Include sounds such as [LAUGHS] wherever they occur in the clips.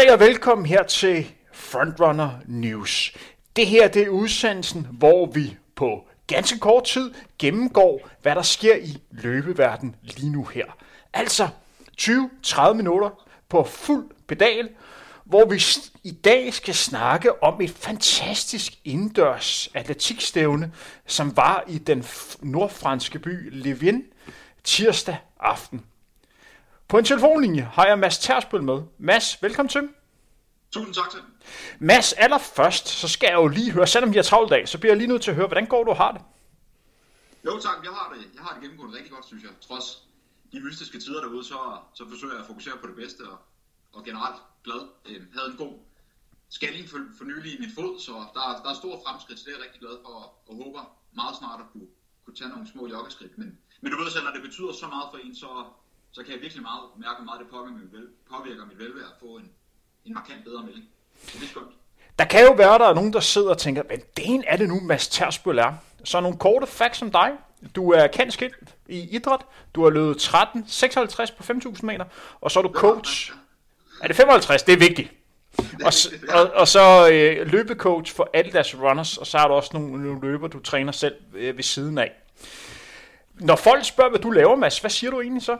Goddag og velkommen her til Frontrunner News. Det her det er udsendelsen, hvor vi på ganske kort tid gennemgår, hvad der sker i løbeverden lige nu her. Altså 20-30 minutter på fuld pedal, hvor vi i dag skal snakke om et fantastisk indendørs atletikstævne, som var i den nordfranske by Levin tirsdag aften. På en telefonlinje har jeg Mads Tersbøl med. Mads, velkommen til. Tusind tak til. Mads, allerførst, så skal jeg jo lige høre, selvom vi har travlt dag, så bliver jeg lige nødt til at høre, hvordan går du har det? Jo tak, jeg har det, jeg har det gennemgået rigtig godt, synes jeg. Trods de mystiske tider derude, så, så forsøger jeg at fokusere på det bedste, og, og generelt glad. Øh, havde en god skalling for, for nylig i mit fod, så der, der er stor fremskridt, så det er jeg rigtig glad for, og håber meget snart at kunne, kunne tage nogle små joggeskridt. Men, men du ved selv, når det betyder så meget for en, så, så kan jeg virkelig meget mærke, hvor meget det påvirker mit, vel, påvirker mit velvære at få en, en markant bedre melding. Så det er skønt. Der kan jo være, der er nogen, der sidder og tænker, hvad den er det nu, Mads Tersbøl er? Så nogle korte facts om dig. Du er kendt skilt i idræt. Du har løbet 13,56 på 5.000 meter. Og så er du coach. Er det 55? Det er vigtigt. [LAUGHS] Og, og, og så øh, løbecoach for alle deres runners, og så har du også nogle, nogle løber, du træner selv øh, ved siden af. Når folk spørger, hvad du laver, Mads, hvad siger du egentlig så?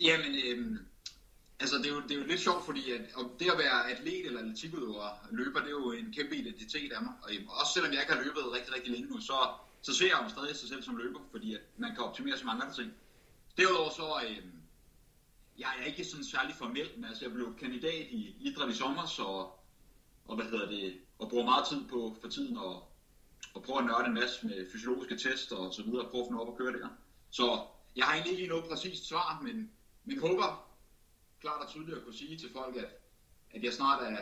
Jamen, øh, altså det er, jo, det er jo lidt sjovt, fordi at, om det at være atlet eller atletikudøver løber, det er jo en kæmpe identitet af mig. Øhm, og også selvom jeg ikke har løbet rigtig, rigtig længe nu, så, så ser jeg jo stadig sig selv som løber, fordi at man kan optimere så mange andre ting. Derudover så, øh, jeg er ikke sådan særlig formel, men altså jeg blev kandidat i idræt i sommer, så, og hvad hedder det, og bruger meget tid på for tiden og, og prøver at nørde en masse med fysiologiske tester og så videre, og prøve at finde op og køre der. Så jeg har egentlig ikke lige noget præcist svar, men men håber klart og tydeligt at kunne sige til folk, at, at jeg snart er,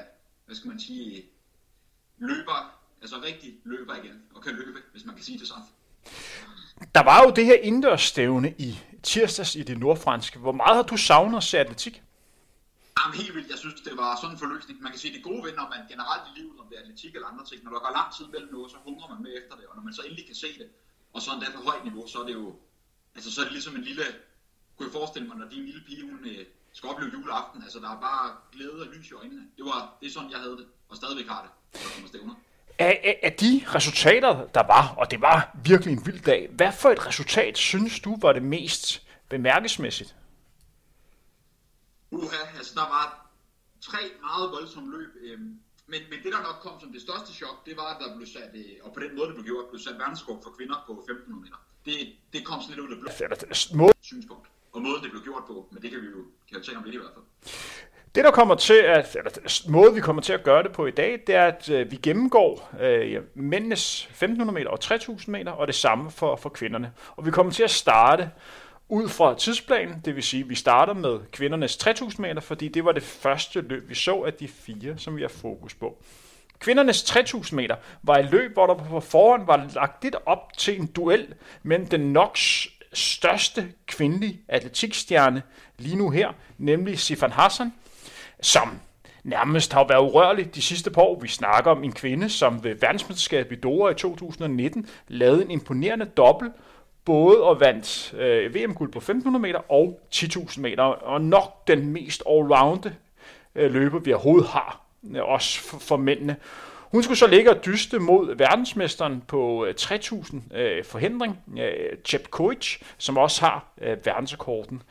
hvad skal man sige, løber, altså rigtig løber igen, og kan løbe, hvis man kan sige det sådan. Der var jo det her indendørsstævne i tirsdags i det nordfranske. Hvor meget har du savnet at se atletik? Jamen helt vildt. Jeg synes, det var sådan en forløsning. Man kan sige, det gode ved, når man generelt i livet, om det er atletik eller andre ting, når der går lang tid mellem noget, så hungrer man med efter det. Og når man så endelig kan se det, og så endda på højt niveau, så er det jo, altså så er det ligesom en lille kunne jeg forestille mig, når din lille pige, hun øh, skal opleve juleaften, altså der er bare glæde og lys i øjnene. Det var, det er sådan, jeg havde det, og stadigvæk har det, når der kommer stævner. Af, af de resultater, der var, og det var virkelig en vild dag, hvad for et resultat synes du var det mest bemærkelsesmæssigt? Uha, altså der var tre meget voldsomme løb, øhm, men, men det der nok kom som det største chok, det var, at der blev sat, øh, og på den måde det blev gjort, blev sat verdensrekord for kvinder på 1500 meter. Det, det kom sådan lidt ud af blå synspunkt og måden det blev gjort på, men det kan vi jo kan jo tænke om lidt i hvert fald. Det, der kommer til at, eller måde, vi kommer til at gøre det på i dag, det er, at øh, vi gennemgår øh, mændenes 1500 meter og 3000 meter, og det samme for, for kvinderne. Og vi kommer til at starte ud fra tidsplanen, det vil sige, at vi starter med kvindernes 3000 meter, fordi det var det første løb, vi så af de fire, som vi har fokus på. Kvindernes 3000 meter var et løb, hvor der på forhånd var lagt lidt op til en duel mellem den Nox største kvindelige atletikstjerne lige nu her, nemlig Sifan Hassan, som nærmest har været urørlig de sidste par år. Vi snakker om en kvinde, som ved verdensmesterskabet i Doha i 2019 lavede en imponerende dobbelt, både og vandt øh, VM-guld på 1500 meter og 10.000 meter, og nok den mest allrounde øh, løber, vi overhovedet har, øh, også for, for mændene. Hun skulle så ligge og dyste mod verdensmesteren på øh, 3000 øh, forhindring, øh, Chep Koic, som også har øh, verdensrekorden.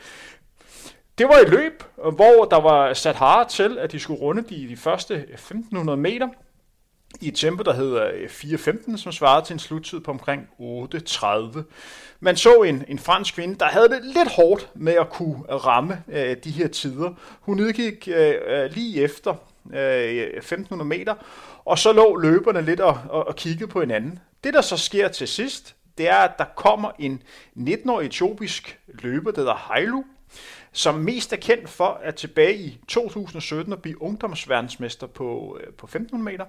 Det var et løb, hvor der var sat harde til, at de skulle runde de, de første øh, 1500 meter i et tempo, der hedder øh, 4.15, som svarede til en sluttid på omkring 8.30. Man så en, en fransk kvinde, der havde det lidt hårdt med at kunne ramme øh, de her tider. Hun udgik øh, lige efter øh, 1.500 meter, og så lå løberne lidt og, og, og kiggede på hinanden. Det, der så sker til sidst, det er, at der kommer en 19-årig etiopisk løber, der hedder Hailu, som mest er kendt for at tilbage i 2017 at blive ungdomsverdensmester på, øh, på 1500 meter.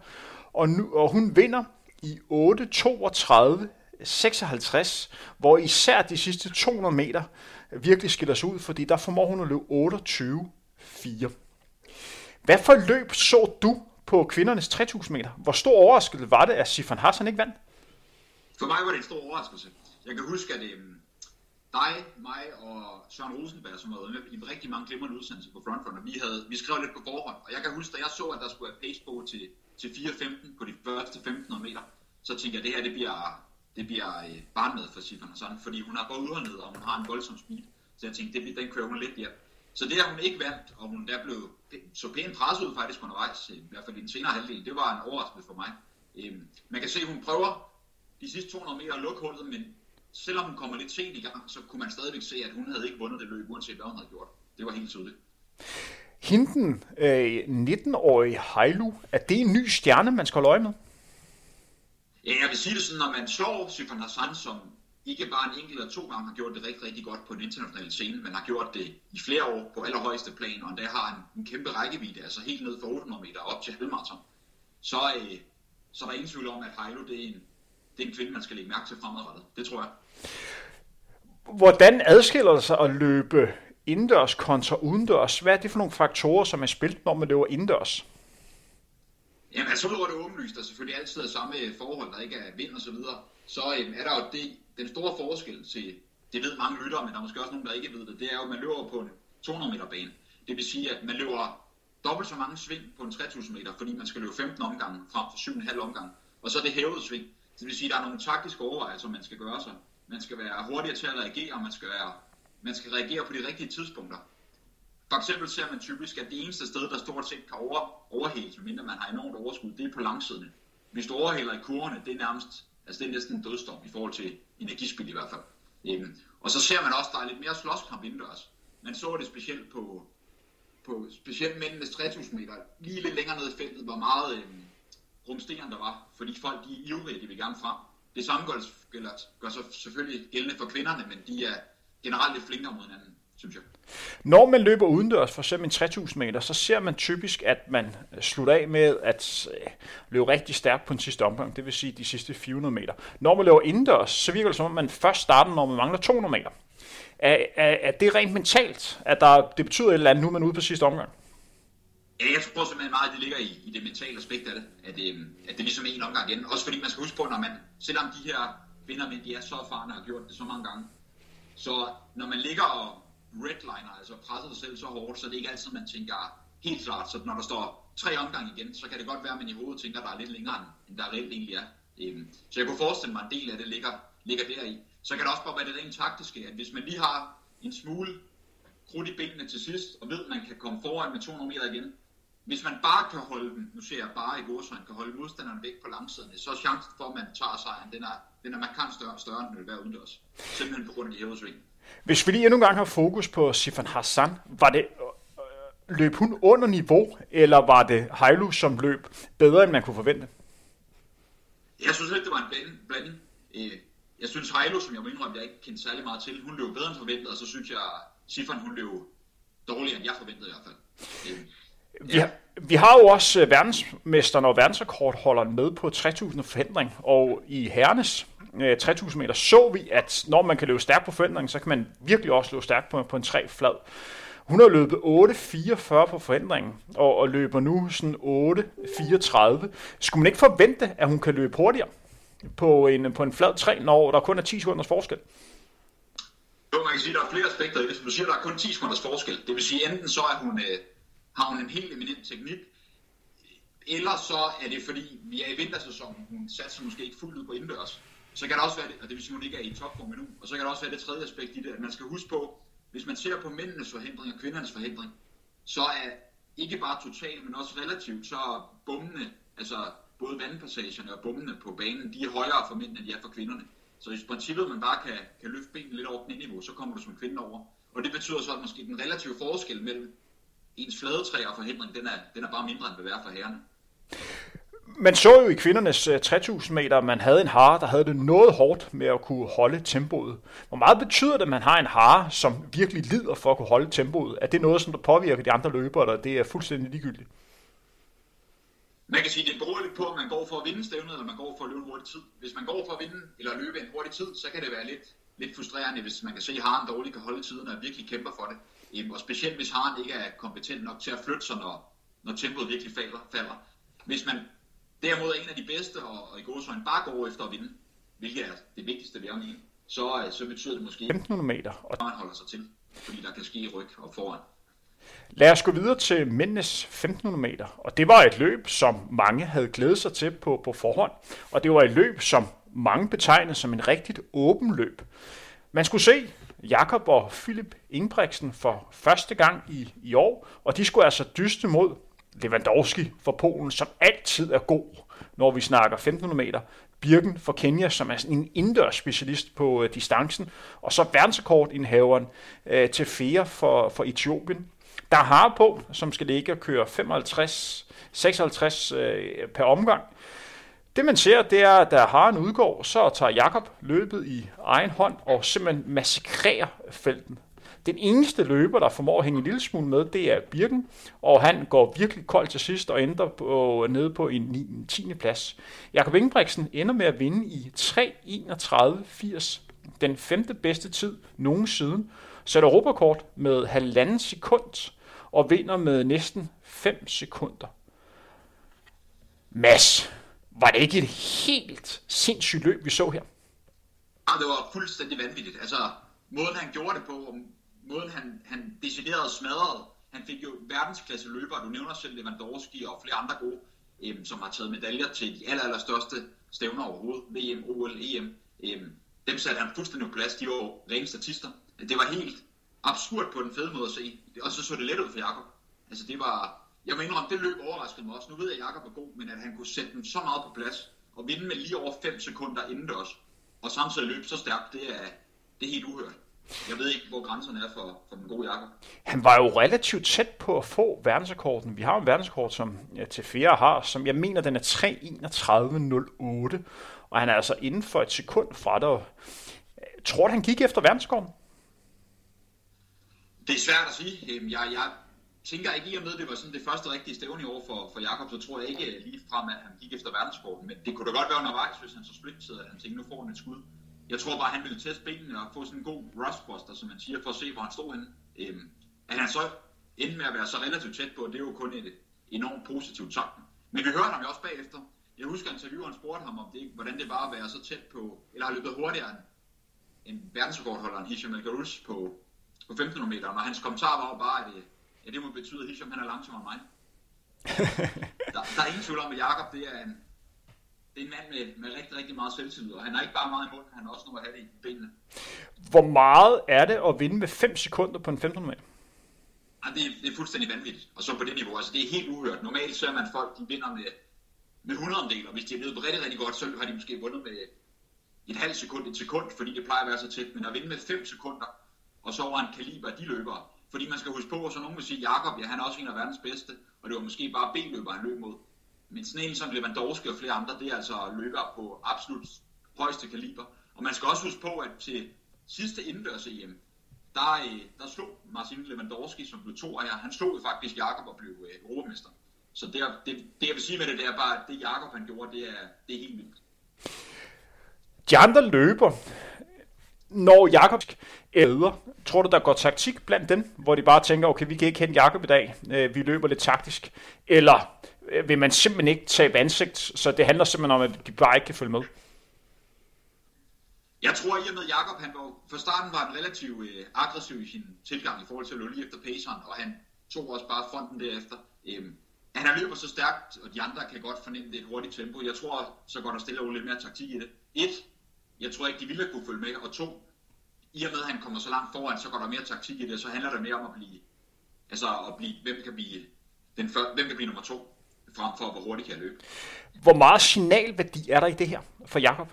Og, nu, og hun vinder i 8.32 56, hvor især de sidste 200 meter virkelig skiller sig ud, fordi der formår hun at løbe 28.4. Hvad for løb så du på kvindernes 3000 meter. Hvor stor overraskelse var det, at Sifan Hassan ikke vandt? For mig var det en stor overraskelse. Jeg kan huske, at, øhm, dig, mig og Søren Rosenberg, som havde med i rigtig mange glimrende udsendelser på Frontrunner, vi, havde, vi skrev lidt på forhånd, og jeg kan huske, da jeg så, at der skulle være pace på til, til 4.15 på de første 1500 meter, så tænkte jeg, at det her det bliver, det bliver øh, barnmad for Sifan Hassan, fordi hun har både udholdenhed, og hun har en voldsom speed. Så jeg tænkte, det, den kører hun lidt hjem. Så det, at hun ikke vandt, og hun der blev så pænt presset ud faktisk undervejs, i hvert fald i den senere halvdel, det var en overraskelse for mig. Øhm, man kan se, at hun prøver de sidste 200 meter at lukke hullet, men selvom hun kommer lidt sent i gang, så kunne man stadigvæk se, at hun havde ikke vundet det løb, uanset hvad hun havde gjort. Det var helt tydeligt. Hinden, øh, 19-årige Heilu, er det en ny stjerne, man skal holde øje med? Ja, jeg vil sige det sådan, når man slår Sifan Hassan, som ikke bare en enkelt eller to gange har gjort det rigtig, rigtig godt på den internationale scene, men har gjort det i flere år på allerhøjeste plan, og der har en, en kæmpe rækkevidde, altså helt ned fra 800 meter op til halvmarathon, så, øh, så er der ingen tvivl om, at Heilu det er en, det er en kvinde, man skal lægge mærke til fremadrettet. Det tror jeg. Hvordan adskiller det sig at løbe indendørs kontra udendørs? Hvad er det for nogle faktorer, som er spillet, når man løber indendørs? Jamen, altså, udover det åbenlyst, der selvfølgelig altid er samme forhold, der ikke er vind og så videre, så øhm, er der jo det, den store forskel til, det ved mange lyttere, men der er måske også nogen, der ikke ved det, det er jo, at man løber på en 200 meter bane. Det vil sige, at man løber dobbelt så mange sving på en 3000 meter, fordi man skal løbe 15 omgange frem for 7,5 omgang. Og så er det hævet sving. Det vil sige, at der er nogle taktiske overvejelser, man skal gøre sig. Man skal være hurtigere til at reagere, og man skal, være, man skal reagere på de rigtige tidspunkter. For eksempel ser man typisk, at det eneste sted, der stort set kan over, overhældes, medmindre man har enormt overskud, det er på langsiden. Hvis du overhælder i kurverne, det er nærmest, altså det er næsten en dødsdom i forhold til energispil i hvert fald. Øhm, og så ser man også, at der er lidt mere slåskamp indendørs. Man så det specielt på, på specielt mændenes 3000 meter, lige lidt længere ned i feltet, hvor meget øhm, rumsteren der var, fordi folk de er ivrige, de vil gerne frem. Det samme gør, gør, gør så selvfølgelig gældende for kvinderne, men de er generelt lidt flinkere mod hinanden, synes jeg. Når man løber udendørs, for eksempel en 3000 meter, så ser man typisk, at man slutter af med at øh, løbe rigtig stærkt på den sidste omgang, det vil sige de sidste 400 meter. Når man løber indendørs, så virker det som om, man først starter, når man mangler 200 meter. Er, er, er det rent mentalt, at der, det betyder et eller andet, nu er man ude på sidste omgang? Ja, jeg tror simpelthen meget, at det ligger i, i det mentale aspekt af det, at, øh, at det ligesom er en omgang igen. Også fordi man skal huske på, når man, selvom de her kvinder, men de er så erfarne og har gjort det så mange gange, så når man ligger og redliner, altså presser sig selv så hårdt, så det er ikke altid, man tænker ah, helt klart. Så når der står tre omgange igen, så kan det godt være, at man i hovedet tænker, at der er lidt længere, end der reelt egentlig er. Øhm, så jeg kunne forestille mig, at en del af det ligger, ligger deri. Så kan det også bare være det rent taktiske, at hvis man lige har en smule krudt i benene til sidst, og ved, at man kan komme foran med 200 meter igen, hvis man bare kan holde den, nu ser jeg bare i godsøjne, kan holde modstanderen væk på langsiden, så er chancen for, at man tager sejren, den er, den er markant større, større end den vil være udendørs. Simpelthen på grund af de hævede sving. Hvis vi lige endnu en gang har fokus på Sifan Hassan, var det øh, løb hun under niveau, eller var det Heilu, som løb bedre, end man kunne forvente? Jeg synes ikke, det var en blanding. Øh, jeg synes Heilu, som jeg må indrømme, jeg ikke kendte særlig meget til, hun løb bedre end forventet, og så synes jeg, Sifan, hun løb dårligere, end jeg forventede i hvert fald. Øh, vi, har, vi har jo også øh, verdensmesteren og verdensrekordholderen med på 3000 forhindring, og i Øh, herrenes 3000 meter så vi, at når man kan løbe stærkt på forhindring, så kan man virkelig også løbe stærkt på, på en tre flad. Hun har løbet 8.44 på forhindringen, og, og løber nu sådan 8.34. Skulle man ikke forvente, at hun kan løbe hurtigere på en, på en flad 3, når der kun er 10 sekunders forskel? Jo, man kan sige, at der er flere aspekter i det. Som du siger, der er kun 10 sekunders forskel. Det vil sige, enten så er hun, øh, har hun en helt eminent teknik, eller så er det fordi, vi er i vintersæsonen, hun satser måske ikke fuldt ud på indendørs. Så kan der også være det, og det vil sige, at hun ikke er i topform endnu, og så kan der også være det tredje aspekt i det, at man skal huske på, hvis man ser på mændenes forhindring og kvindernes forhindring, så er ikke bare totalt, men også relativt, så er bummene, altså både vandpassagerne og bummene på banen, de er højere for mændene, end de er for kvinderne. Så hvis princippet man bare kan, kan løfte benene lidt over knæniveau, så kommer du som kvinde over. Og det betyder så, at måske den relative forskel mellem ens fladetræ og forhindring, den er, den er bare mindre, end det vil være for herrerne. Man så jo i kvindernes øh, 3000 meter, at man havde en hare, der havde det noget hårdt med at kunne holde tempoet. Hvor meget betyder det, at man har en hare, som virkelig lider for at kunne holde tempoet? Er det noget, som der påvirker de andre løbere, eller det er fuldstændig ligegyldigt? Man kan sige, at det beror lidt på, om man går for at vinde stævnet, eller man går for at løbe en hurtig tid. Hvis man går for at vinde eller løbe en hurtig tid, så kan det være lidt, lidt frustrerende, hvis man kan se, at haren dårligt kan holde tiden og virkelig kæmper for det. Øhm, og specielt hvis haren ikke er kompetent nok til at flytte sig, når, når tempoet virkelig falder. falder. Hvis man derimod er en af de bedste, og, og i godsøjne bare går efter at vinde, hvilket er det vigtigste ved at så, så betyder det måske, 1500 meter. Og man holder sig til, fordi der kan ske ryg og foran. Lad os gå videre til mændenes 1500 meter, og det var et løb, som mange havde glædet sig til på, på forhånd, og det var et løb, som mange betegnede som en rigtigt åben løb. Man skulle se Jakob og Philip Ingebrigtsen for første gang i, i år, og de skulle altså dyste mod Lewandowski for Polen, som altid er god, når vi snakker 1500 meter. Birken for Kenya, som er sådan en indendørs specialist på øh, distancen, og så verdensrekordindhaveren øh, til Fea for, for Etiopien. Der har på, som skal ligge og køre 55, 56 øh, per omgang. Det man ser, det er, at der har en udgår, så tager Jakob løbet i egen hånd og simpelthen massakrerer felten. Den eneste løber, der formår at hænge en lille smule med, det er Birken, og han går virkelig kold til sidst og ender på, nede på en 9, 10. plads. Jakob Ingebrigtsen ender med at vinde i 3.31.80, den femte bedste tid nogensinde, sætter Europakort med halvanden sekund og vinder med næsten 5 sekunder. Mads, var det ikke et helt sindssygt løb, vi så her? Ja, det var fuldstændig vanvittigt. Altså, måden han gjorde det på, måden han, han decideret smadrede, han fik jo verdensklasse løbere, du nævner selv Lewandowski og flere andre gode, øhm, som har taget medaljer til de aller, allerstørste stævner overhovedet, VM, OL, EM. Øhm, dem satte han fuldstændig på plads, de var rene statister. Det var helt absurd på den fede måde at se, og så så det let ud for Jakob. Altså det var, jeg må indrømme, det løb overraskede mig også. Nu ved jeg, at Jakob er god, men at han kunne sætte den så meget på plads, og vinde med lige over 5 sekunder indendørs, og samtidig løbe så stærkt, det er, det er helt uhørt. Jeg ved ikke, hvor grænserne er for, for den gode Jakob. Han var jo relativt tæt på at få verdensrekorden. Vi har en verdensrekord, som ja, til flere har, som jeg mener, den er 3.31.08. Og han er altså inden for et sekund fra dig. Tror du, han gik efter verdensrekorden? Det er svært at sige. Øhm, jeg, jeg tænker ikke i og med, det var sådan det første rigtige stævne i år for, for Jakob, så tror jeg ikke lige frem, at han gik efter verdensrekorden. Men det kunne da godt være undervejs, hvis han så splittede, at han tænkte, nu får han et skud. Jeg tror bare, han ville teste benene og få sådan en god rustbuster, som man siger, for at se, hvor han stod henne. Øhm, at han så endte med at være så relativt tæt på, det er jo kun et enormt positivt tanke. Men vi hørte ham jo også bagefter. Jeg husker, intervieweren spurgte ham, om det, hvordan det var at være så tæt på, eller har løbet hurtigere end, end verdensrekordholderen Hisham El på, på 1500 meter. Og hans kommentar var jo bare, at ja, det må betyde, at Hisham han er langsommere end mig. [LAUGHS] der, der er ingen tvivl om, at Jakob det er en, det er en mand med, med rigtig, rigtig meget selvtillid, og han har ikke bare meget i munden, han har også noget at have det i benene. Hvor meget er det at vinde med 5 sekunder på en 1500 meter? Ja, det, er, det er fuldstændig vanvittigt, og så på det niveau, altså det er helt uhørt. Normalt ser man folk, de vinder med, med 100 del, og hvis de er blevet rigtig, rigtig godt, så har de måske vundet med et halvt sekund, et sekund, fordi det plejer at være så tæt, men at vinde med 5 sekunder, og så over en kaliber, de løbere, fordi man skal huske på, at så nogen vil sige, Jakob, ja, han er også en af verdens bedste, og det var måske bare B-løber, han løb mod. Men sådan en som Lewandowski og flere andre, det er altså løbere på absolut højeste kaliber. Og man skal også huske på, at til sidste indendørs EM, der, øh, der slog Martin Lewandowski, som blev to af jer, han slog faktisk Jakob og blev øh, europamester. Så det, det, det, jeg vil sige med det, det er bare, at det Jakob han gjorde, det er, det er helt vildt. De andre løber, når Jakob æder, tror du, der går taktik blandt dem, hvor de bare tænker, okay, vi kan ikke hente Jakob i dag, øh, vi løber lidt taktisk, eller Øh, vil man simpelthen ikke tage ansigt, så det handler simpelthen om, at de bare ikke kan følge med? Jeg tror, i og med Jakob, han var, for starten var han relativt øh, aggressiv i sin tilgang i forhold til at løbe lige efter paceren, og han tog også bare fronten derefter. Øhm, han har løbet så stærkt, og de andre kan godt fornemme det et hurtigt tempo. Jeg tror, så går der stille og lidt mere taktik i det. Et, jeg tror ikke, de ville kunne følge med. Og to, i og med, at han kommer så langt foran, så går der mere taktik i det, så handler det mere om at blive, altså at blive, hvem kan blive, den før, hvem kan blive nummer to, frem for hvor hurtigt kan jeg løbe. Hvor meget signalværdi er der i det her for Jakob?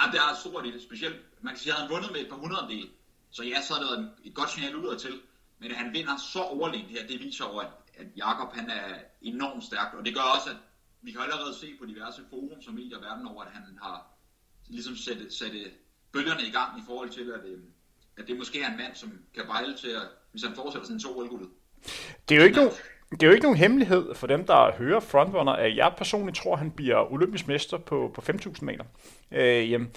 Ja, det er stort i det, specielt. Man kan sige, at han vundet med et par hundrede så ja, så er det et godt signal ud til. Men at han vinder så overlegent her, det viser over, at, at Jakob han er enormt stærk, og det gør også, at vi kan allerede se på diverse forum som medier verden over, at han har ligesom sætte, sætte bølgerne i gang i forhold til, at, øh, at det måske er en mand, som kan bejle til, at, hvis han fortsætter sådan to OL Det er jo ikke nogen, det er jo ikke nogen hemmelighed for dem, der hører Frontrunner, at jeg personligt tror, at han bliver olympisk mester på, på 5.000 meter. Øh, jamen.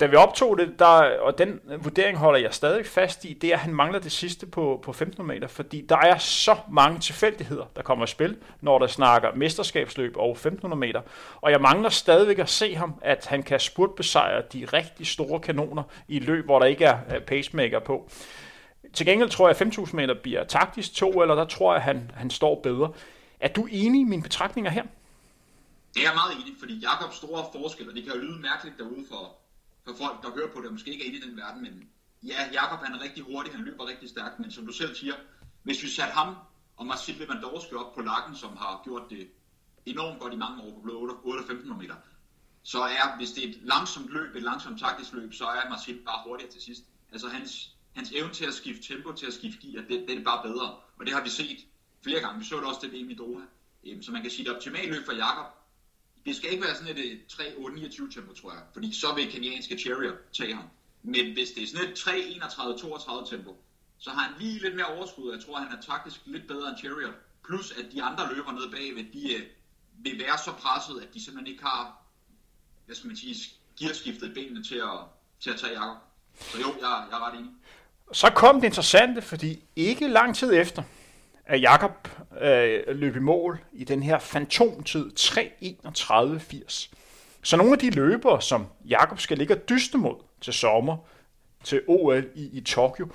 da vi optog det, der, og den vurdering holder jeg stadig fast i, det er, at han mangler det sidste på, på 15 meter, fordi der er så mange tilfældigheder, der kommer i spil, når der snakker mesterskabsløb over 1500 meter. Og jeg mangler stadigvæk at se ham, at han kan spurtbesejre de rigtig store kanoner i løb, hvor der ikke er pacemaker på. Til gengæld tror jeg, at 5000 meter bliver taktisk to, eller der tror jeg, at han, han står bedre. Er du enig i mine betragtninger her? Det er jeg meget enig, fordi Jakobs store forskel, og det kan jo lyde mærkeligt derude for, for folk, der hører på det, og måske ikke er inde i den verden, men ja, Jakob han er rigtig hurtig, han løber rigtig stærkt, men som du selv siger, hvis vi satte ham og Marcel Lewandowski op på lakken, som har gjort det enormt godt i mange år på blå 8-15 meter, så er, hvis det er et langsomt løb, et langsomt taktisk løb, så er Marcel bare hurtigere til sidst. Altså hans, hans evne til at skifte tempo, til at skifte gear, det, det er bare bedre. Og det har vi set flere gange. Vi så det også til VM i Doha. Øhm, så man kan sige, at det optimale løb for Jakob, det skal ikke være sådan et øh, 3-8-29 tempo, tror jeg, fordi så vil kenyanske Chariot tage ham. Men hvis det er sådan et 3-31-32 tempo, så har han lige lidt mere overskud, jeg tror, han er taktisk lidt bedre end Chariot. Plus at de andre løber nede bagved, de øh, vil være så presset, at de simpelthen ikke har, hvad skal man sige, gearskiftet benene til at, til at tage Jakob. Så jo, jeg, jeg er ret enig. Så kom det interessante, fordi ikke lang tid efter, at Jakob øh, løb i mål i den her fantomtid 3.31.80. Så nogle af de løbere, som Jakob skal ligge og dyste mod til sommer, til OL i, i Tokyo,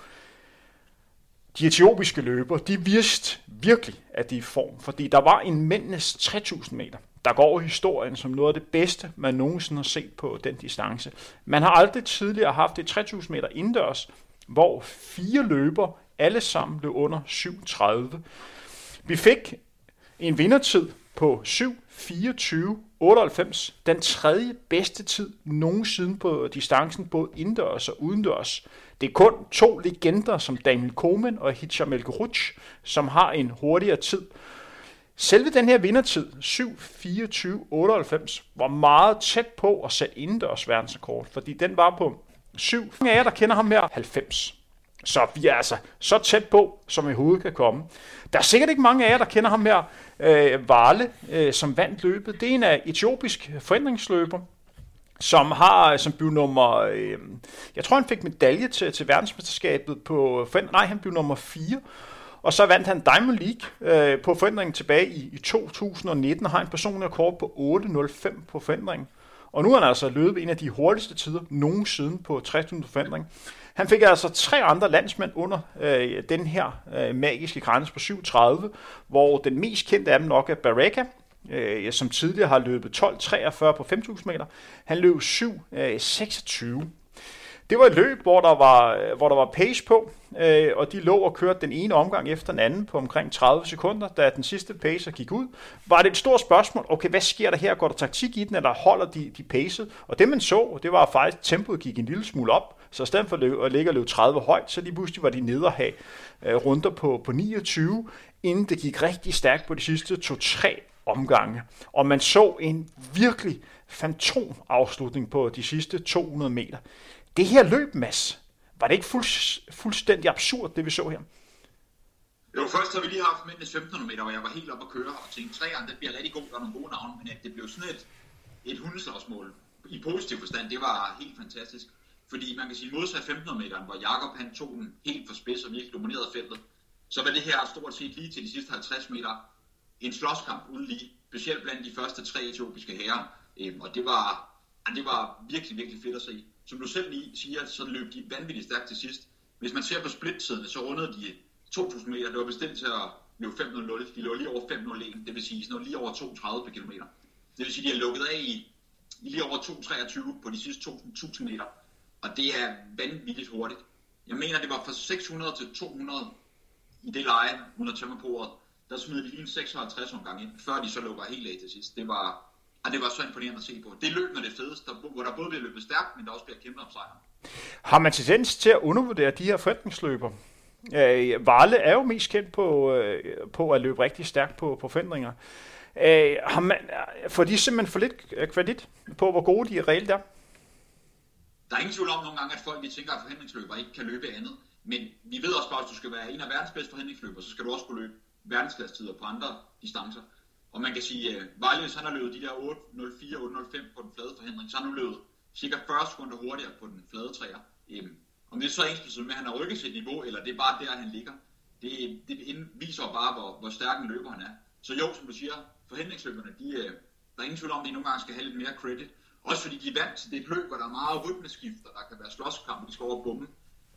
de etiopiske løbere, de vidste virkelig, at de er i form, fordi der var en mændenes 3.000 meter, der går over historien som noget af det bedste, man nogensinde har set på den distance. Man har aldrig tidligere haft et 3.000 meter indendørs, hvor fire løber alle sammen blev under 7.30. Vi fik en vindertid på 7.24.98, den tredje bedste tid nogensinde på distancen, både indendørs og udendørs. Det er kun to legender som Daniel Komen og Hicham El som har en hurtigere tid. Selve den her vindertid, 7.24.98, var meget tæt på at sætte indendørs verdensrekord, fordi den var på 7. Mange af jer, der kender ham her, 90. Så vi er altså så tæt på, som i hovedet kan komme. Der er sikkert ikke mange af jer, der kender ham her, øh, Vale, øh, som vandt løbet. Det er en af etiopisk forændringsløber, som har øh, som blev nummer, øh, jeg tror han fik medalje til, til verdensmesterskabet på, nej han blev nummer 4, og så vandt han Diamond League øh, på forændringen tilbage i, i 2019, og har en personlig rekord på 8.05 på forændringen. Og nu har han altså løbet en af de hurtigste tider nogensinde på 30 forandring. Han fik altså tre andre landsmænd under øh, den her øh, magiske grænse på 7.30, hvor den mest kendte af dem nok er Baraka, øh, som tidligere har løbet 12.43 på 5.000 meter. Han løb 7.26. Det var et løb, hvor der var, hvor der var pace på, øh, og de lå og kørte den ene omgang efter den anden på omkring 30 sekunder, da den sidste pacer gik ud. Var det et stort spørgsmål, okay, hvad sker der her? Går der taktik i den, eller holder de, de pace? Og det man så, det var faktisk, at tempoet gik en lille smule op, så i stedet for at ligge og løbe 30 højt, så lige pludselig var de nede og have øh, runder på, på 29, inden det gik rigtig stærkt på de sidste 2-3 omgange. Og man så en virkelig fantom afslutning på de sidste 200 meter. Det her løb, Mads, var det ikke fuld, fuldstændig absurd, det vi så her? Jo, først har vi lige haft mændene 1500 meter, hvor jeg var helt oppe at køre og tænkte, træerne, det bliver rigtig god, der er nogle gode navne, men at det blev sådan et, et hundeslagsmål i positiv forstand, det var helt fantastisk. Fordi man kan sige, modsat 1500 meter, hvor Jakob han tog den helt for spids og virkelig dominerede feltet, så var det her stort set lige til de sidste 50 meter en slåskamp uden lige, specielt blandt de første tre etiopiske herrer. Øhm, og det var, det var virkelig, virkelig fedt at se som du selv lige siger, så løb de vanvittigt stærkt til sidst. Hvis man ser på splittiderne, så rundede de 2.000 meter. Det var bestemt til at løbe 5.00. De lå lige over 5.01, det vil sige sådan noget lige over 2.30 km. Det vil sige, de har lukket af i, i lige over 2.23 på de sidste 2.000 meter. Og det er vanvittigt hurtigt. Jeg mener, det var fra 600 til 200 i det leje under tømmerbordet. Der smed de lige en 56 omgang ind, før de så lukker helt af til sidst. Det var, og det var så imponerende at se på. Det løb, når det fedeste, hvor der både bliver løbet stærkt, men der også bliver kæmpet om sejren. Har man tendens til at undervurdere de her forretningsløber? Øh, Varle er jo mest kendt på, øh, på at løbe rigtig stærkt på, på forhindringer. Øh, har man, får de simpelthen for lidt kredit på, hvor gode de reelt er? Der er ingen tvivl om nogle gange, at folk de tænker, at forhindringsløbere ikke kan løbe andet. Men vi ved også bare, at hvis du skal være en af verdens bedste forhindringsløbere, så skal du også kunne løbe verdensklasstider på andre distancer. Og man kan sige, øh, at uh, han har løbet de der 8.04, 8.05 på den flade forhindring, så har han nu løbet cirka 40 sekunder hurtigere på den flade træer. Øhm, om det er så ens med, at han har rykket sit niveau, eller det er bare der, han ligger, det, det viser bare, hvor, hvor stærk en løber han er. Så jo, som du siger, forhindringsløberne, de, øh, der er ingen tvivl om, at de nogle gange skal have lidt mere credit. Også fordi de er vant til det løb, hvor der er meget rytmeskifter, der kan være slåskamp, de skal over bombe.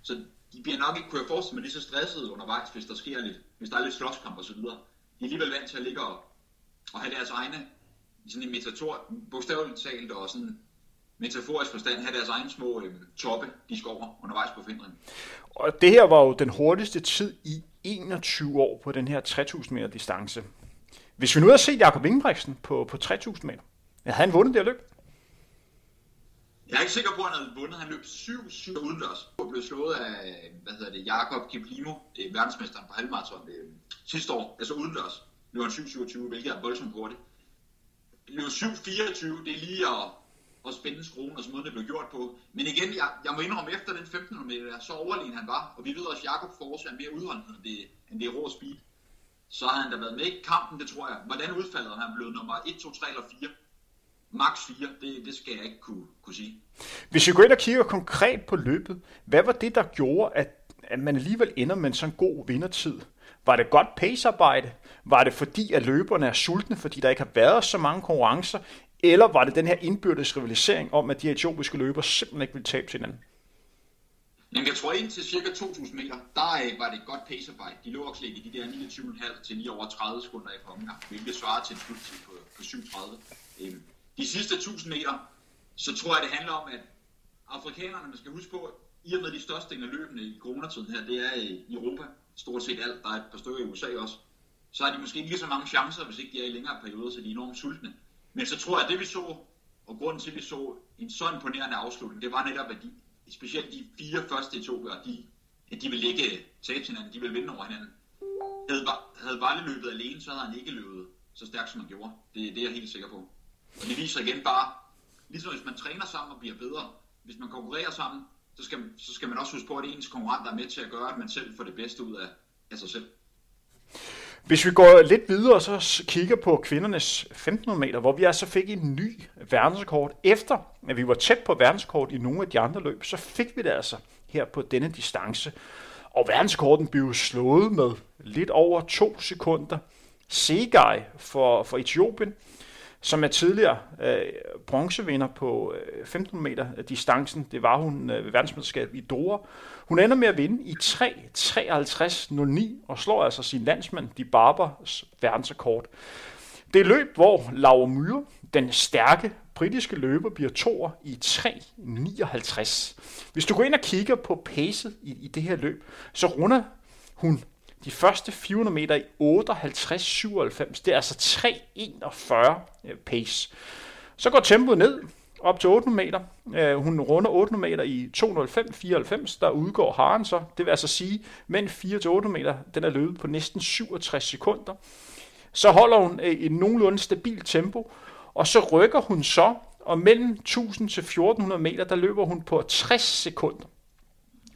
Så de bliver nok ikke, kunne jeg forestille mig, lige så stressede undervejs, hvis der sker lidt, hvis der er lidt slåskamp og så videre. De er alligevel vant til at ligge og, og have deres egne, sådan en metator, bogstaveligt talt og sådan metaforisk forstand, have deres egne små øh, toppe, de skal over undervejs på findringen. Og det her var jo den hurtigste tid i 21 år på den her 3000 meter distance. Hvis vi nu havde set Jakob Ingebrigtsen på, på 3000 meter, havde han vundet det her løb? Jeg er ikke sikker på, at han havde vundet. Han løb 7-7 udendørs. Han blev slået af, hvad hedder det, Jakob Kiplimo, verdensmesteren på halvmarathon øh, sidste år, altså udendørs. Løb han 7-27, hvilket er voldsomt hurtigt. Løb 7-24, det er lige at, at spænde skruen, og så måden det blev gjort på. Men igen, jeg, jeg må indrømme, efter den 1500 meter, så overlegen han var, og vi ved også, at Jakob Forse er mere udholdenhed, end det, end det er rå speed. Så har han da været med i kampen, det tror jeg. Hvordan udfaldet han blev nummer 1, 2, 3 eller 4? max 4, det, det skal jeg ikke kunne, kunne sige. Hvis vi går ind og kigger konkret på løbet, hvad var det, der gjorde, at, at man alligevel ender med en sådan god vindertid? Var det godt pacearbejde? Var det fordi, at løberne er sultne, fordi der ikke har været så mange konkurrencer? Eller var det den her indbyrdes rivalisering om, at de etiopiske løbere simpelthen ikke ville tabe til hinanden? Jamen, jeg tror ind til cirka 2.000 meter, der øh, var det et godt pacearbejde. De lå også i de der 29,5 til lige over 30 sekunder i omgang, hvilket svarer til en sluttid på, på 37 øhm, de sidste 1000 meter, så tror jeg, det handler om, at afrikanerne, man skal huske på, i og med de største af løbende i coronatiden her, det er øh, i Europa, stort set alt, der er et par stykker i USA også, så har de måske ikke lige så mange chancer, hvis ikke de er i længere perioder, så de er enormt sultne. Men så tror jeg, at det vi så, og grunden til, at vi så en så imponerende afslutning, det var netop, at de, specielt de fire første etiopier, de, at de vil ikke tabe hinanden, de vil vinde over hinanden. Havde, havde Valle løbet alene, så havde han ikke løbet så stærkt, som han gjorde. Det, det er jeg helt sikker på. Og det viser igen bare, ligesom hvis man træner sammen og bliver bedre, hvis man konkurrerer sammen, så skal, så skal man også huske på, at ens konkurrent er med til at gøre, at man selv får det bedste ud af, af sig selv. Hvis vi går lidt videre og så kigger på kvindernes 1500 meter, hvor vi altså fik en ny verdensrekord. Efter at vi var tæt på verdensrekord i nogle af de andre løb, så fik vi det altså her på denne distance. Og verdensrekorden blev slået med lidt over to sekunder. Segej for, for Etiopien som er tidligere øh, bronzevinder på øh, 15 meter øh, distancen. Det var hun øh, ved verdensmesterskabet i Doha. Hun ender med at vinde i 3.53.09 og slår altså sin landsmand, de Barbers verdensrekord. Det er løb, hvor Laura Myhre, den stærke britiske løber, bliver toer i 3.59. Hvis du går ind og kigger på pacet i, i det her løb, så runder hun de første 400 meter i 58-97. Det er altså 3.41 øh, pace. Så går tempoet ned op til 800 meter. Øh, hun runder 800 meter i 2.05-94. Der udgår haren så. Det vil altså sige, men 4-800 meter, den er løbet på næsten 67 sekunder. Så holder hun øh, et nogenlunde stabilt tempo, og så rykker hun så, og mellem 1000 til 1400 meter, der løber hun på 60 sekunder.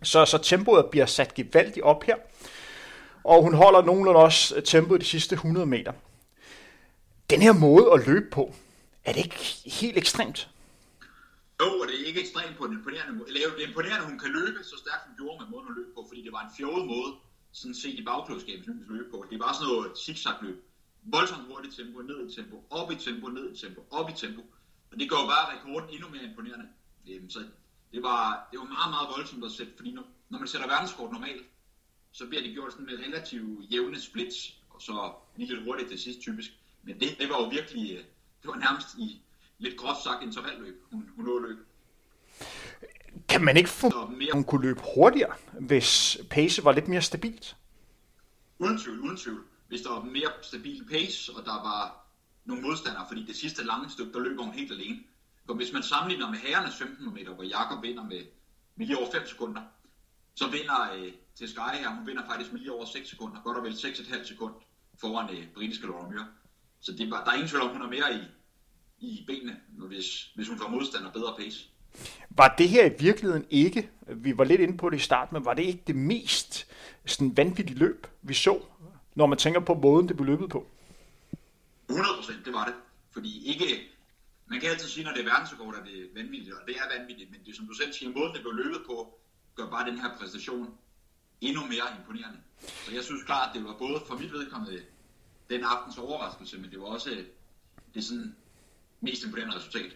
Så, så tempoet bliver sat gevaldigt op her og hun holder nogenlunde også øh, tempoet de sidste 100 meter. Den her måde at løbe på, er det ikke helt ekstremt? Jo, og det er ikke ekstremt på den imponerende måde. Eller det er imponerende, at hun kan løbe så stærkt, hun gjorde med måden at løbe på, fordi det var en fjollet måde, sådan set i bagklodskab, hun løbe på. Det var sådan noget zigzag-løb. Voldsomt hurtigt tempo, ned i tempo, op i tempo, ned i tempo, op i tempo. Og det går bare rekorden endnu mere imponerende. Så det var, det var meget, meget voldsomt at sætte, fordi når, når man sætter verdenskort normalt, så bliver det gjort sådan med relativt jævne splits, og så lige lidt hurtigt til sidst typisk. Men det, det var jo virkelig, øh, det var nærmest i lidt groft sagt intervalløb, hun, hun nåede løb. Kan man ikke få, mere... hun kunne løbe hurtigere, hvis pace var lidt mere stabilt? Uden tvivl, uden tvivl. Hvis der var mere stabil pace, og der var nogle modstandere, fordi det sidste lange stykke, der løber hun helt alene. Og hvis man sammenligner med herrenes 15 meter, hvor Jakob vinder med, med lige over 5 sekunder, så vinder øh, til Sky her, hun vinder faktisk med lige over 6 sekunder, godt og vel 6,5 sekund foran øh, britiske Laura Myr. Så det, der er ingen tvivl om, hun er mere i, i benene, hvis, hvis hun får modstander bedre pace. Var det her i virkeligheden ikke, vi var lidt inde på det i starten, men var det ikke det mest sådan vanvittige løb, vi så, når man tænker på måden, det blev løbet på? 100 procent, det var det. Fordi ikke, man kan altid sige, når det er verdensrekord, at det er vanvittigt, og det er vanvittigt, men det er som du selv siger, måden det blev løbet på, gør bare den her præstation endnu mere imponerende. Så jeg synes klart, det var både for mit vedkommende den aftens overraskelse, men det var også øh, det sådan mest imponerende resultat.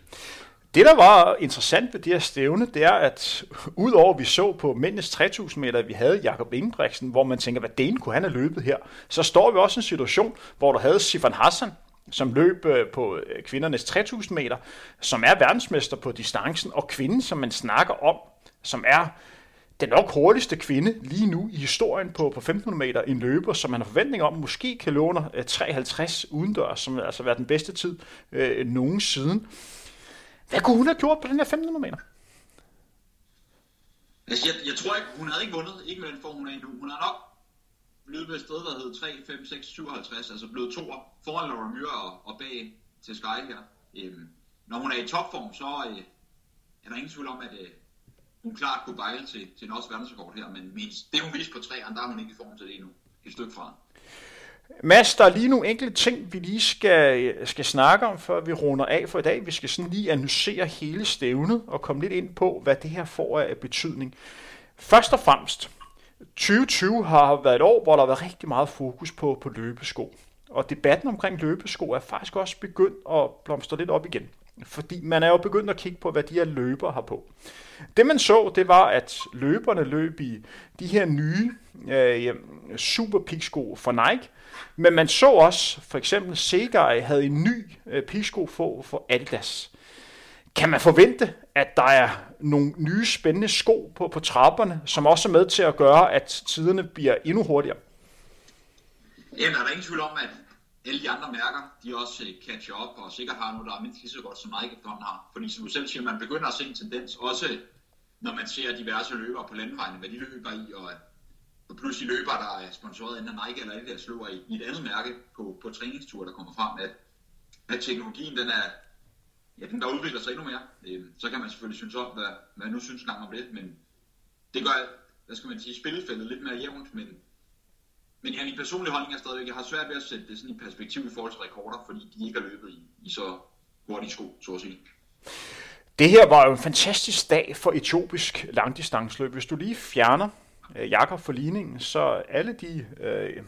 Det, der var interessant ved det her stævne, det er, at udover at vi så på mændenes 3000 meter, vi havde Jakob Ingebrigtsen, hvor man tænker, hvad den kunne han have løbet her, så står vi også i en situation, hvor der havde Sifan Hassan, som løb øh, på øh, kvindernes 3000 meter, som er verdensmester på distancen, og kvinden, som man snakker om, som er den nok hurtigste kvinde lige nu i historien på, på 1500 meter, en løber, som man har forventning om, måske kan låne 53 øh, udendørs, som altså været den bedste tid øh, nogensinde. Hvad kunne hun have gjort på den her 1500 meter? Altså, jeg, jeg tror ikke, hun havde ikke vundet, ikke med den form, hun er i nu. Hun har nok løbet et sted, der hed 3, 5, 6, 57, altså blevet to foran Laura Myre og, og bag til Sky her. Øhm, når hun er i topform, så øh, er der ingen tvivl om, at øh, hun klart kunne bejle til, til en også verdensrekord her, men mindst, det hun viste på træerne, der er hun ikke i form til det endnu. Et stykke fra. Mads, der er lige nogle enkelte ting, vi lige skal, skal snakke om, før vi runder af for i dag. Vi skal sådan lige analysere hele stævnet og komme lidt ind på, hvad det her får af betydning. Først og fremmest, 2020 har været et år, hvor der har været rigtig meget fokus på, på løbesko. Og debatten omkring løbesko er faktisk også begyndt at blomstre lidt op igen. Fordi man er jo begyndt at kigge på, hvad de her løber har på. Det man så, det var, at løberne løb i de her nye øh, super sko fra Nike. Men man så også, for eksempel Segai havde en ny øh, sko for, for Adidas. Kan man forvente, at der er nogle nye spændende sko på, på trapperne, som også er med til at gøre, at tiderne bliver endnu hurtigere? Jamen, der er ingen tvivl om, at alle de andre mærker, de også øh, catcher op og sikkert har noget, der er mindst lige så godt som Nike efterhånden har. Fordi som du selv siger, man begynder at se en tendens, også når man ser diverse løbere på landvejene, hvad de løber i, og, og pludselig løber, der er sponsoreret enten Nike eller Adidas, løber i, i et andet mærke på, på træningstur, der kommer frem, at, at teknologien, den er, ja, den der udvikler sig endnu mere. Øh, så kan man selvfølgelig synes om, hvad, hvad nu synes gang om det, men det gør, hvad skal man sige, spillefældet lidt mere jævnt, men men ja, min personlige holdning er stadigvæk, jeg har svært ved at sætte det sådan i perspektiv i forhold til rekorder, fordi de ikke har løbet i, i så hurtige sko, så at sige. Det her var jo en fantastisk dag for etiopisk langdistansløb. Hvis du lige fjerner øh, Jakob for ligningen, så alle de øh,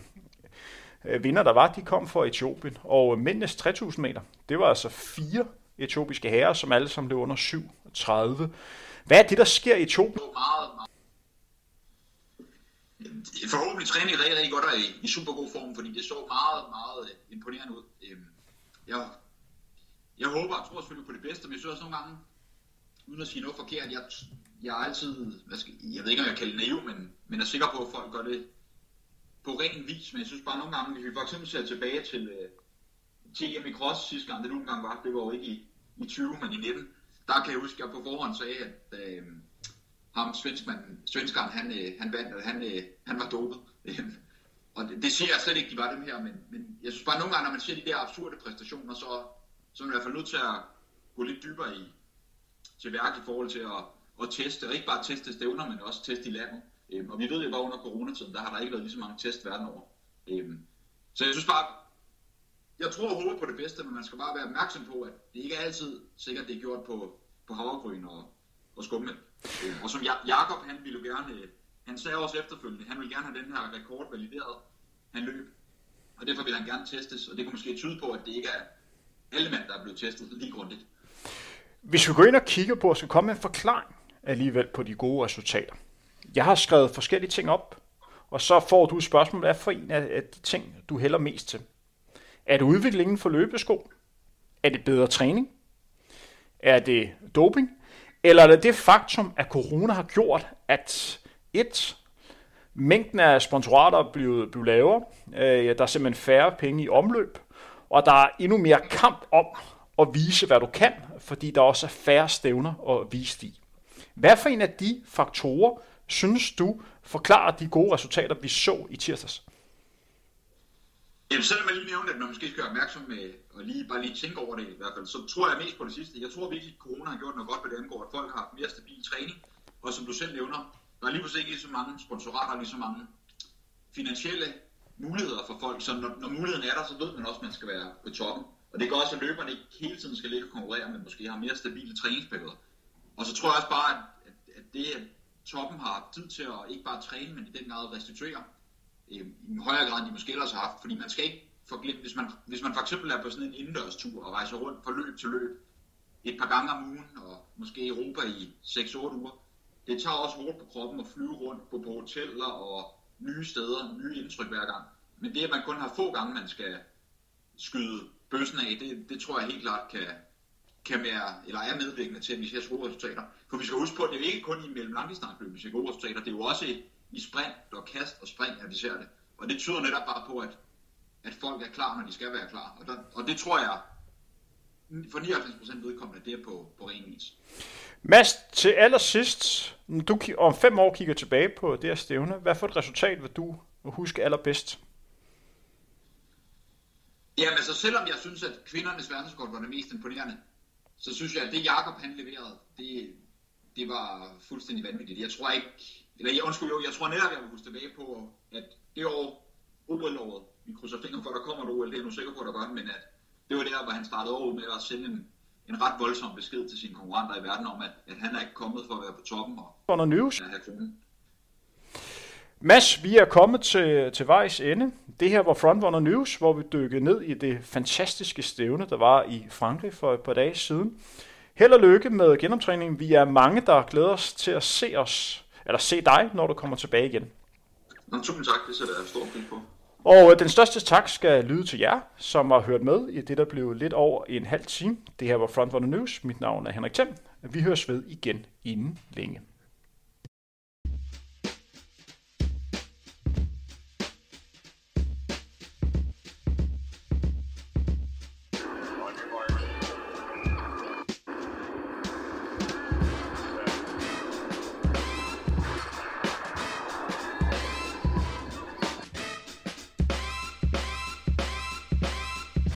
øh, vinder, der var, de kom fra Etiopien. Og mændenes 3000 meter, det var altså fire etiopiske herrer, som alle sammen blev under 37. Hvad er det, der sker i Etiopien? Det meget, meget forhåbentlig træner rigtig, rigtig godt og i, i super god form, fordi det så meget, meget øh, imponerende ud. Øhm, jeg, jeg håber og tror selvfølgelig på det bedste, men jeg synes også nogle gange, uden at sige noget forkert, jeg, jeg er altid, hvad skal, jeg ved ikke om jeg kalder det naiv, men, men er sikker på, at folk gør det på ren vis, men jeg synes bare nogle gange, hvis vi for eksempel ser tilbage til øh, TM i Cross sidste gang, det nogle gange var, det var jo ikke i, i 20, men i 19, der kan jeg huske, at jeg på forhånd sagde, at øh, ham svenskmanden, svenskeren, han, øh, han vandt, og han, øh, han var dopet. [LAUGHS] og det, det siger jeg slet ikke, de var dem her, men, men jeg synes bare nogle gange, når man ser de der absurde præstationer, så, så er man i hvert fald nødt til at gå lidt dybere i, til værk i forhold til at, at teste, og ikke bare teste stævner, men også teste i landet. Øhm, og vi ved jo bare under coronatiden, der har der ikke været lige så mange test verden over. Øhm, så jeg synes bare, jeg tror overhovedet på det bedste, men man skal bare være opmærksom på, at det ikke er altid sikkert, det er gjort på, på havregryn og, og skummel. Øh, og som Jakob, han ville gerne, øh, han sagde også efterfølgende, han ville gerne have den her rekord valideret, han løb. Og derfor vil han gerne testes, og det kunne måske tyde på, at det ikke er alle mænd, der er blevet testet lige grundigt. Hvis vi går ind og kigger på, og skal komme med en forklaring alligevel på de gode resultater. Jeg har skrevet forskellige ting op, og så får du et spørgsmål, hvad for en af de ting, du hælder mest til? Er det udviklingen for løbesko? Er det bedre træning? Er det doping? Eller er det det faktum, at corona har gjort, at et, mængden af sponsorater er blevet, blevet lavere, øh, der er simpelthen færre penge i omløb, og der er endnu mere kamp om at vise, hvad du kan, fordi der også er færre stævner at vise i. Hvad for en af de faktorer synes du forklarer de gode resultater, vi så i tirsdags? Jamen, selvom jeg lige nævnte, at man måske skal være opmærksom med, og lige, bare lige tænke over det i hvert fald, så tror jeg mest på det sidste. Jeg tror virkelig, at corona har gjort noget godt, hvad det angår, at folk har haft mere stabil træning. Og som du selv nævner, der er lige pludselig ikke lige så mange sponsorater, lige så mange finansielle muligheder for folk. Så når, når muligheden er der, så ved man også, at man skal være på toppen. Og det gør også, at løberne ikke hele tiden skal ligge og konkurrere, men måske har mere stabile træningsperioder. Og så tror jeg også bare, at, at, at det, at toppen har haft tid til at ikke bare træne, men i den grad restituere, øh, i højere grad, end de måske ellers har haft. Fordi man skal ikke forglemme, hvis man, hvis man for eksempel er på sådan en indendørstur og rejser rundt fra løb til løb, et par gange om ugen, og måske i Europa i 6-8 uger, det tager også hårdt på kroppen at flyve rundt på, på hoteller og nye steder, nye indtryk hver gang. Men det, at man kun har få gange, man skal skyde bøssen af, det, det tror jeg helt klart kan, kan være, eller er medvirkende til, at vi ser gode resultater. For vi skal huske på, at det er ikke kun i mellem langdistansløb, vi ser gode resultater, det er jo også i, sprint og kast og spring, at vi ser det. Og det tyder netop bare på, at, at folk er klar, når de skal være klar. Og, der, og det tror jeg, for 99% vedkommende, det er på, på ren vis. Mads, til allersidst, når du om fem år kigger tilbage på det her stævne, hvad for et resultat vil du huske allerbedst? Jamen, så selvom jeg synes, at kvindernes verdenskort var det mest imponerende, så synes jeg, at det Jakob han leverede, det, det var fuldstændig vanvittigt. Jeg tror ikke, eller jeg, undskyld, jo, jeg tror netop, jeg vil huske tilbage på, at det år, OL-året, vi krydser fingre for, at der kommer et OL, det er jeg nu sikker på, at der gør, men at det var der, hvor han startede over med at sende en, en ret voldsom besked til sine konkurrenter i verden om, at, at han er ikke kommet for at være på toppen. Og, Under news. Mads, vi er kommet til, til vejs ende. Det her var Frontrunner News, hvor vi dykkede ned i det fantastiske stævne, der var i Frankrig for et par dage siden. Held og lykke med genomtræningen. Vi er mange, der glæder os til at se os, eller se dig, når du kommer tilbage igen. Nå, tusind tak, det sætter jeg stor pris på. Og den største tak skal lyde til jer, som har hørt med i det, der blev lidt over en halv time. Det her var Frontrunner News. Mit navn er Henrik Thiem. Vi høres ved igen inden længe.